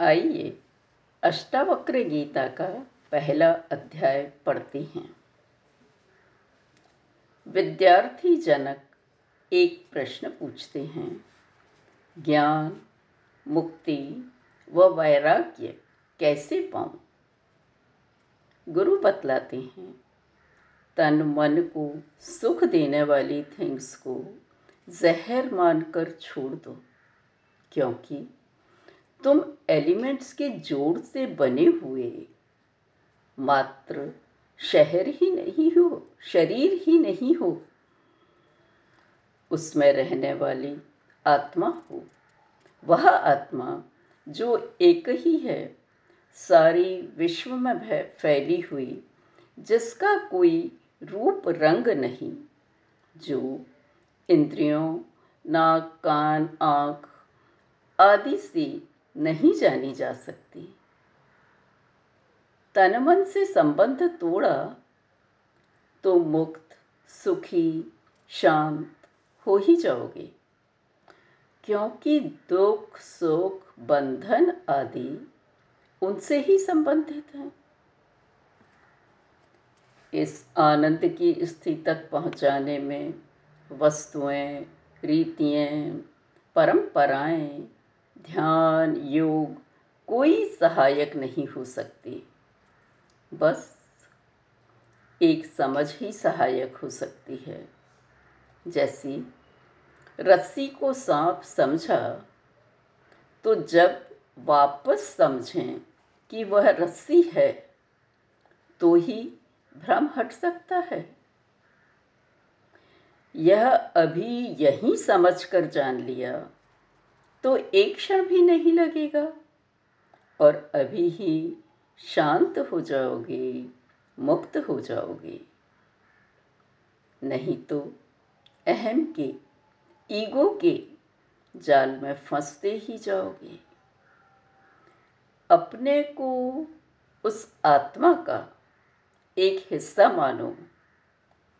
आइए अष्टावक्र गीता का पहला अध्याय पढ़ते हैं। विद्यार्थी जनक एक प्रश्न पूछते हैं। ज्ञान, मुक्ति व वैराग्य कैसे पाऊँ? गुरु बतलाते हैं, तन मन को सुख देने वाली थिंग्स को जहर मानकर छोड़ दो, क्योंकि तुम एलिमेंट्स के जोड़ से बने हुए। मात्र शहर ही नहीं हो, शरीर ही नहीं हो। उसमें रहने वाली आत्मा हो। वह आत्मा जो एक ही है, सारी विश्व में फैली हुई, जिसका कोई रूप रंग नहीं, जो इंद्रियों, नाक, कान, आँख आदि से नहीं जानी जा सकती। तन मन से संबंध तोड़ा तो मुक्त, सुखी, शांत हो ही जाओगे। क्योंकि दुख सुख बंधन आदि उनसे ही संबंधित हैं। इस आनंद की स्थिति तक पहुँचाने में वस्तुएँ, रीतियाँ, परंपराएँ ध्यान योग कोई सहायक नहीं हो सकती। बस एक समझ ही सहायक हो सकती है। जैसी, रस्सी को सांप समझा तो जब वापस समझें कि वह रस्सी है तो ही भ्रम हट सकता है। यह अभी यही समझ कर जान लिया। तो एक क्षण भी नहीं लगेगा। और अभी ही शांत हो जाओगे, मुक्त हो जाओगे। नहीं तो अहम के, ईगो के जाल में फंसते ही जाओगे। अपने को उस आत्मा का एक हिस्सा मानो।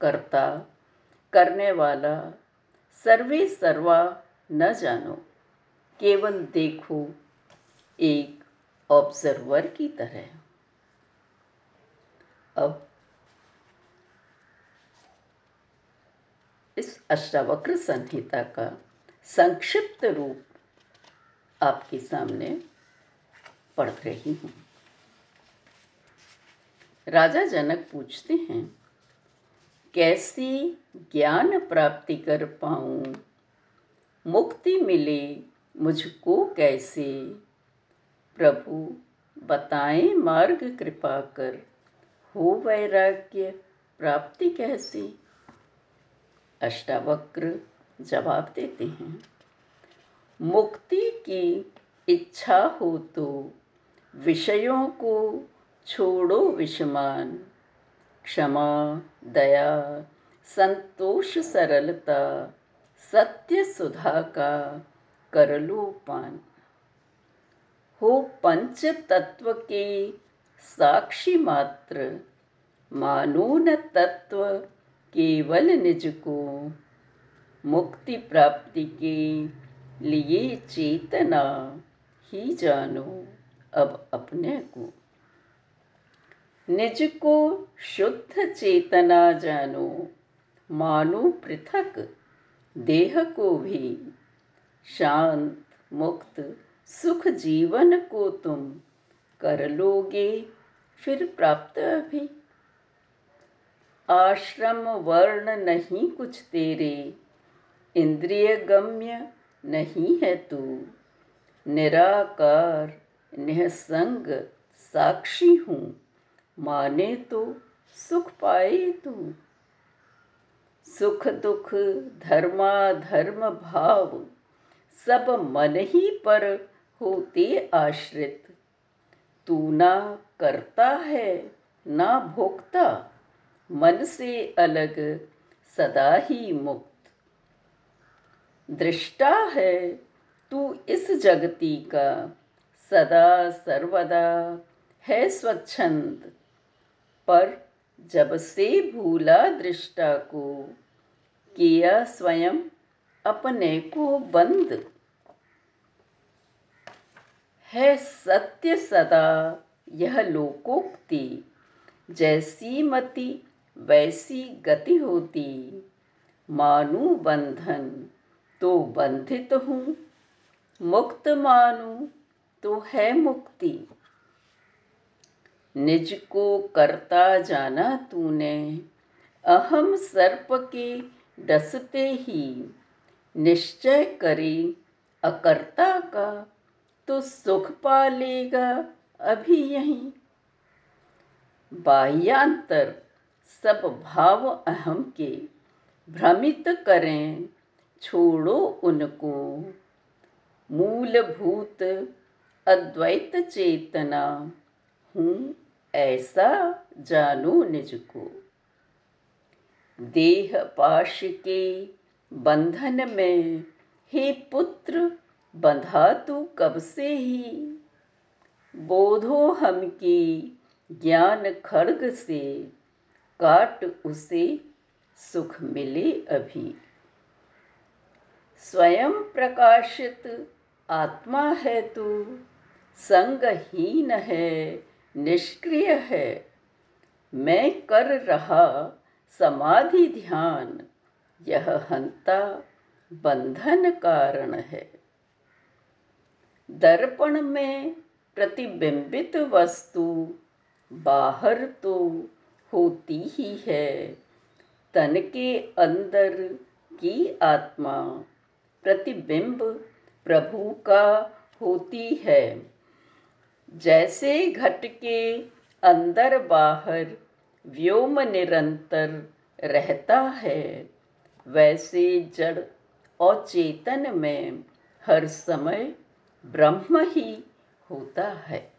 करता, करने वाला, सर्वे सर्वा न जानो। केवल देखो एक ऑब्जर्वर की तरह। अब इस अष्टावक्र संहिता का संक्षिप्त रूप आपके सामने पढ़ रही हूँ। राजा जनक पूछते हैं, कैसी ज्ञान प्राप्ति कर पाऊँ? मुक्ति मिले मुझको कैसे? प्रभु, बताएँ मार्ग कृपा कर। हो वैराग्य, प्राप्ति कैसे? अष्टावक्र जवाब देते हैं। मुक्ति की इच्छा हो तो विषयों को छोड़ो विषमान। क्षमा, दया, संतोष, सरलता, सत्य सुधा का कर लो पान। हो पंच तत्व के साक्षी मात्र, मानो न तत्व केवल निज को। मुक्ति प्राप्ति के लिए चेतना ही जानो अब अपने को। निज को शुद्ध चेतना जानो, मानो पृथक देह को भी शांत, मुक्त, सुख जीवन को तुम कर लोगे, फिर प्राप्त अभी। आश्रम वर्ण नहीं कुछ तेरे, इंद्रिय गम्य नहीं है तू। निराकार, निसंग साक्षी हूँ, माने तो सुख पाए तू। सुख दुख धर्मा धर्म भाव सब मन ही पर होते आश्रित। तू ना करता है, ना भोगता, मन से अलग सदा ही मुक्त। दृष्टा है तू इस जगती का, सदा सर्वदा है स्वच्छंद। पर जब से भूला दृष्टा को, किया स्वयं अपने को बंद। है सत्य सदा, यह लोकोक्ति। जैसी मति, वैसी गति होती। मानू बंधन तो बंधित हूँ। मुक्त मानू तो है मुक्ति। निज को करता जाना तूने। अहम सर्प के डसते ही। निश्चय करे अकर्ता का तो सुख पालेगा अभी यहीं। बाह्यांतर सब भाव अहम के भ्रमित करें, छोड़ो उनको। मूलभूत अद्वैत चेतना, हूँ ऐसा जानो निज को। देह पाश के बंधन में। हे पुत्र, बंधा तू कब से ही। बोधो हम की ज्ञान खड़ग से। काट उसे, सुख मिले अभी। स्वयं प्रकाशित आत्मा है तू। संगहीन है, निष्क्रिय है। मैं कर रहा समाधि ध्यान। यह हंता बंधन कारण है। दर्पण में प्रतिबिंबित वस्तु बाहर तो होती ही है। तन के अंदर की आत्मा प्रतिबिंब प्रभु का होती है। जैसे घट के अंदर बाहर व्योम निरंतर रहता है वैसे जड़ और चेतन में हर समय ब्रह्म ही होता है।